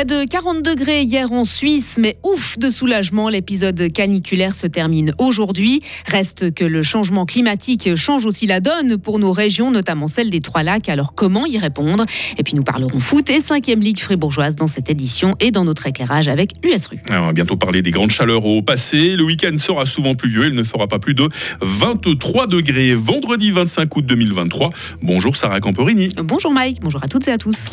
Près de 40 degrés hier en Suisse, mais ouf de soulagement, l'épisode caniculaire se termine aujourd'hui. Reste que le changement climatique change aussi la donne pour nos régions, notamment celle des Trois Lacs. Alors comment y répondre? Et puis nous parlerons foot et 5e Ligue fribourgeoise dans cette édition et dans notre éclairage avec l'USRU. On va bientôt parler des grandes chaleurs au passé. Le week-end sera souvent pluvieux, il ne fera pas plus de 23 degrés. Vendredi 25 août 2023. Bonjour Sarah Camporini. Bonjour Mike, bonjour à toutes et à tous.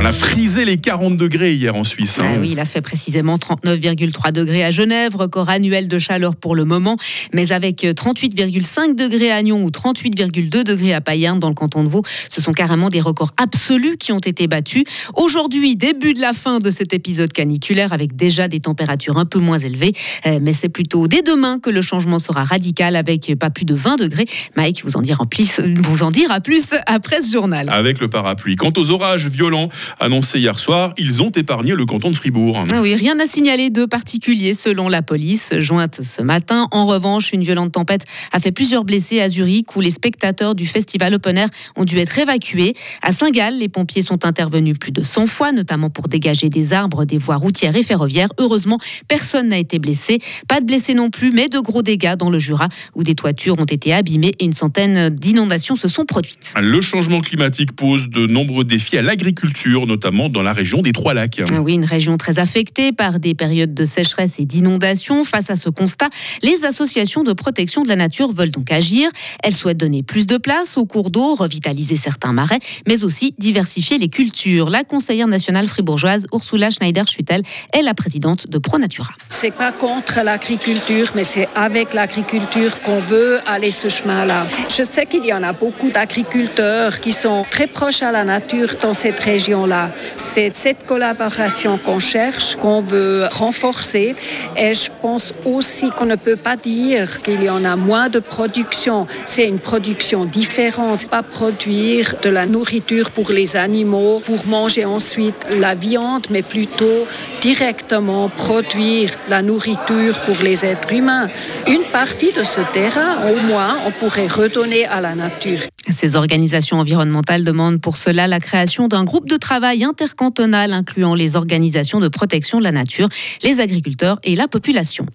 On a frisé les 40 degrés hier en Suisse. Hein. Ah oui, il a fait précisément 39,3 degrés à Genève, record annuel de chaleur pour le moment, mais avec 38,5 degrés à Nyon ou 38,2 degrés à Payerne dans le canton de Vaud, ce sont carrément des records absolus qui ont été battus. Aujourd'hui, début de la fin de cet épisode caniculaire avec déjà des températures un peu moins élevées, euh, mais c'est plutôt dès demain que le changement sera radical avec pas plus de 20 degrés. Mike vous en dira plus, vous en dira plus après ce journal. Avec le parapluie. Quant aux orages violents annoncés hier soir, ils ont épargné le canton de Fribourg. Ah oui, rien à signaler de particulier selon la police, jointe ce matin. En revanche, une violente tempête a fait plusieurs blessés à Zurich où les spectateurs du festival Open Air ont dû être évacués. À Saint-Gall, les pompiers sont intervenus plus de 100 fois, notamment pour dégager des arbres, des voies routières et ferroviaires. Heureusement, personne n'a été blessé. Pas de blessés non plus, mais de gros dégâts dans le Jura où des toitures ont été abîmées et une centaine d'inondations se sont produites. Le changement climatique pose de nombreux défis à l'agriculture, notamment dans la région des Trois Lacs. Oui, une région très affectée par des périodes de sécheresse et d'inondation. Face à ce constat, les associations de protection de la nature veulent donc agir. Elles souhaitent donner plus de place aux cours d'eau, revitaliser certains marais, mais aussi diversifier les cultures. La conseillère nationale fribourgeoise Ursula Schneider-Schuttel est la présidente de ProNatura. C'est pas contre l'agriculture, mais c'est avec l'agriculture qu'on veut aller ce chemin-là. Je sais qu'il y en a beaucoup d'agriculteurs qui sont très proches à la nature dans cette région-là. C'est cette collaboration qu'on cherche, qu'on veut renforcer. Et je pense aussi qu'on ne peut pas dire qu'il y en a moins de production. C'est une production différente. Pas produire de la nourriture pour les animaux, pour manger ensuite la viande, mais plutôt directement produire la nourriture pour les êtres humains. Une partie de ce terrain, au moins, on pourrait redonner à la nature. Ces organisations environnementales demandent pour cela la création d'un groupe de travail intercantonal incluant les organisations de protection de la nature, les agriculteurs et la population.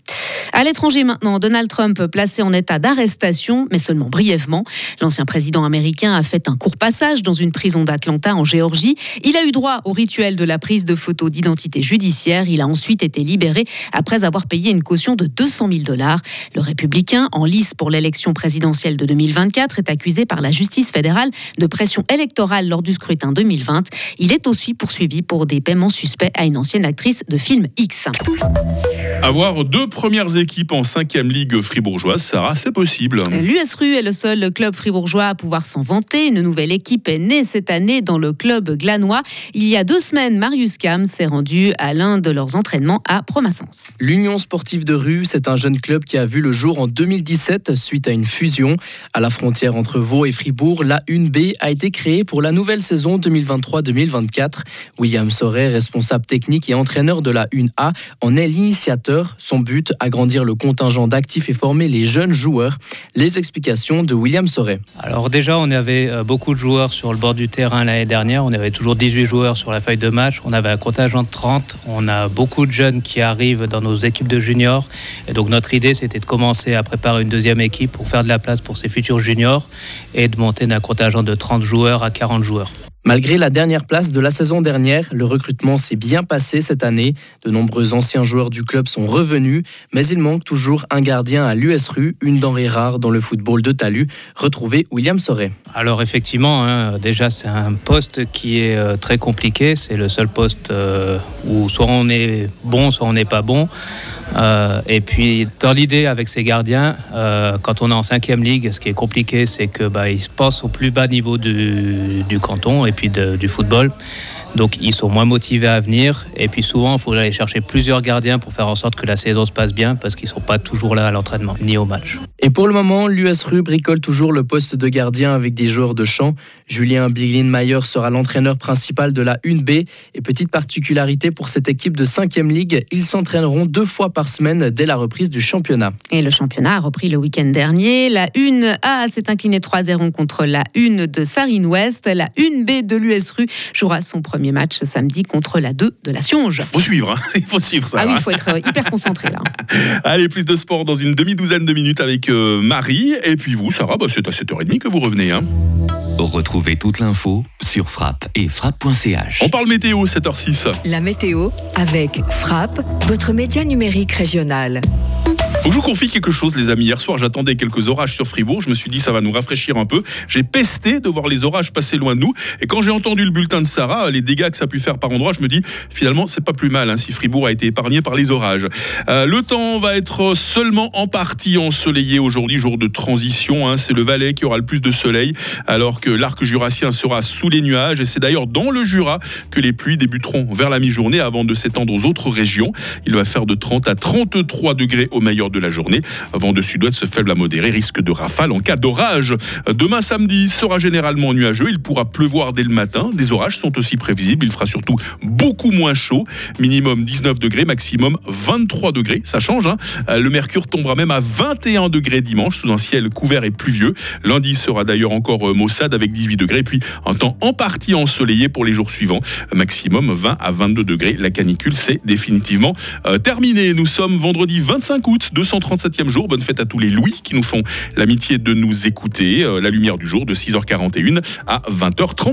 À l'étranger maintenant, Donald Trump placé en état d'arrestation, mais seulement brièvement. L'ancien président américain a fait un court passage dans une prison d'Atlanta en Géorgie. Il a eu droit au rituel de la prise de photos d'identité judiciaire. Il a ensuite été libéré après avoir payé une caution de 200 000 dollars. Le républicain, en lice pour l'élection présidentielle de 2024, est accusé par la justice fédérale de pression électorale lors du scrutin 2020. Il est aussi poursuivi pour des paiements suspects à une ancienne actrice de film X. Avoir deux premières équipes en 5 ligue fribourgeoise, Sarah, c'est possible. L'USRU est le seul club fribourgeois à pouvoir s'en vanter. Une nouvelle équipe est née cette année dans le club glanois. Il y a deux semaines, Marius Cam s'est rendu à l'un de leurs entraînements à Promassens. L'Union sportive de rue, c'est un jeune club qui a vu le jour en 2017 suite à une fusion. À la frontière entre Vaud et Fribourg, la 1B a été créée pour la nouvelle saison 2023-2024. William Soret, responsable technique et entraîneur de la 1A, en est l'initiateur son but, agrandir le contingent d'actifs et former les jeunes joueurs. Les explications de William Soret. Alors déjà, on avait euh, beaucoup de joueurs sur le bord du terrain l'année dernière. On avait toujours 18 joueurs sur la feuille de match. On avait un contingent de 30. On a beaucoup de jeunes qui arrivent dans nos équipes de juniors. Et donc notre idée, c'était de commencer à préparer une deuxième équipe pour faire de la place pour ces futurs juniors et de monter d'un contingent de 30 joueurs à 40 joueurs. Malgré la dernière place de la saison dernière, le recrutement s'est bien passé cette année. De nombreux anciens joueurs du club sont revenus, mais il manque toujours un gardien à l'USRU, une denrée rare dans le football de Talus. Retrouvez William Soret. Alors effectivement, hein, déjà c'est un poste qui est euh, très compliqué. C'est le seul poste euh, où soit on est bon, soit on n'est pas bon. Euh, et puis, dans l'idée avec ces gardiens, euh, quand on est en cinquième ligue, ce qui est compliqué, c'est que bah, se passent au plus bas niveau du, canton et puis du football. Donc ils sont moins motivés à venir. Et puis souvent, il faut aller chercher plusieurs gardiens pour faire en sorte que la saison se passe bien parce qu'ils ne sont pas toujours là à l'entraînement ni au match. Et pour le moment, l'USRU bricole toujours le poste de gardien avec des joueurs de champ. Julien Biglin-Mayer sera l'entraîneur principal de la 1B. Et petite particularité pour cette équipe de 5e Ligue, ils s'entraîneront deux fois par semaine dès la reprise du championnat. Et le championnat a repris le week-end dernier. La 1A s'est inclinée 3-0 contre la 1 de Sarine Ouest. La 1B de l'USRU jouera son premier premier match samedi contre la 2 de la Sionge. Faut suivre, hein. il faut suivre ça. Ah oui, hein. il faut être hyper concentré là. Allez, plus de sport dans une demi-douzaine de minutes avec euh, Marie. Et puis vous, Sarah, bah, c'est à 7h30 que vous revenez. Hein. Retrouvez toute l'info sur frappe et frappe.ch. On parle météo, 7h06. La météo avec Frappe, votre média numérique régional. Faut je vous confie quelque chose, les amis. Hier soir, j'attendais quelques orages sur Fribourg. Je me suis dit, ça va nous rafraîchir un peu. J'ai pesté de voir les orages passer loin de nous. Et quand j'ai entendu le bulletin de Sarah, les dégâts que ça a pu faire par endroits, je me dis, finalement, c'est pas plus mal hein, si Fribourg a été épargné par les orages. Euh, le temps va être seulement en partie ensoleillé aujourd'hui, jour de transition. hein. C'est le Valais qui aura le plus de soleil, alors que l'arc jurassien sera sous les nuages. Et c'est d'ailleurs dans le Jura que les pluies débuteront vers la mi-journée avant de s'étendre aux autres régions. Il va faire de 30 à 33 degrés au meilleur de la journée. Vent de sud-ouest faible à modéré, risque de rafale en cas d'orage. Demain samedi sera généralement nuageux. Il pourra pleuvoir dès le matin. Des orages sont aussi prévisibles. Il fera surtout beaucoup moins chaud. Minimum 19 degrés, maximum 23 degrés. Ça change. hein. Le mercure tombera même à 21 degrés dimanche sous un ciel couvert et pluvieux. Lundi sera d'ailleurs encore euh, maussade avec 18 degrés. Puis un temps en partie ensoleillé pour les jours suivants. Maximum 20 à 22 degrés. La canicule, c'est définitivement euh, terminé. Nous sommes vendredi 25 août, 237e jour. Bonne fête à tous les Louis qui nous font l'amitié de nous écouter. Euh, la lumière du jour de 6h41 à 20h30.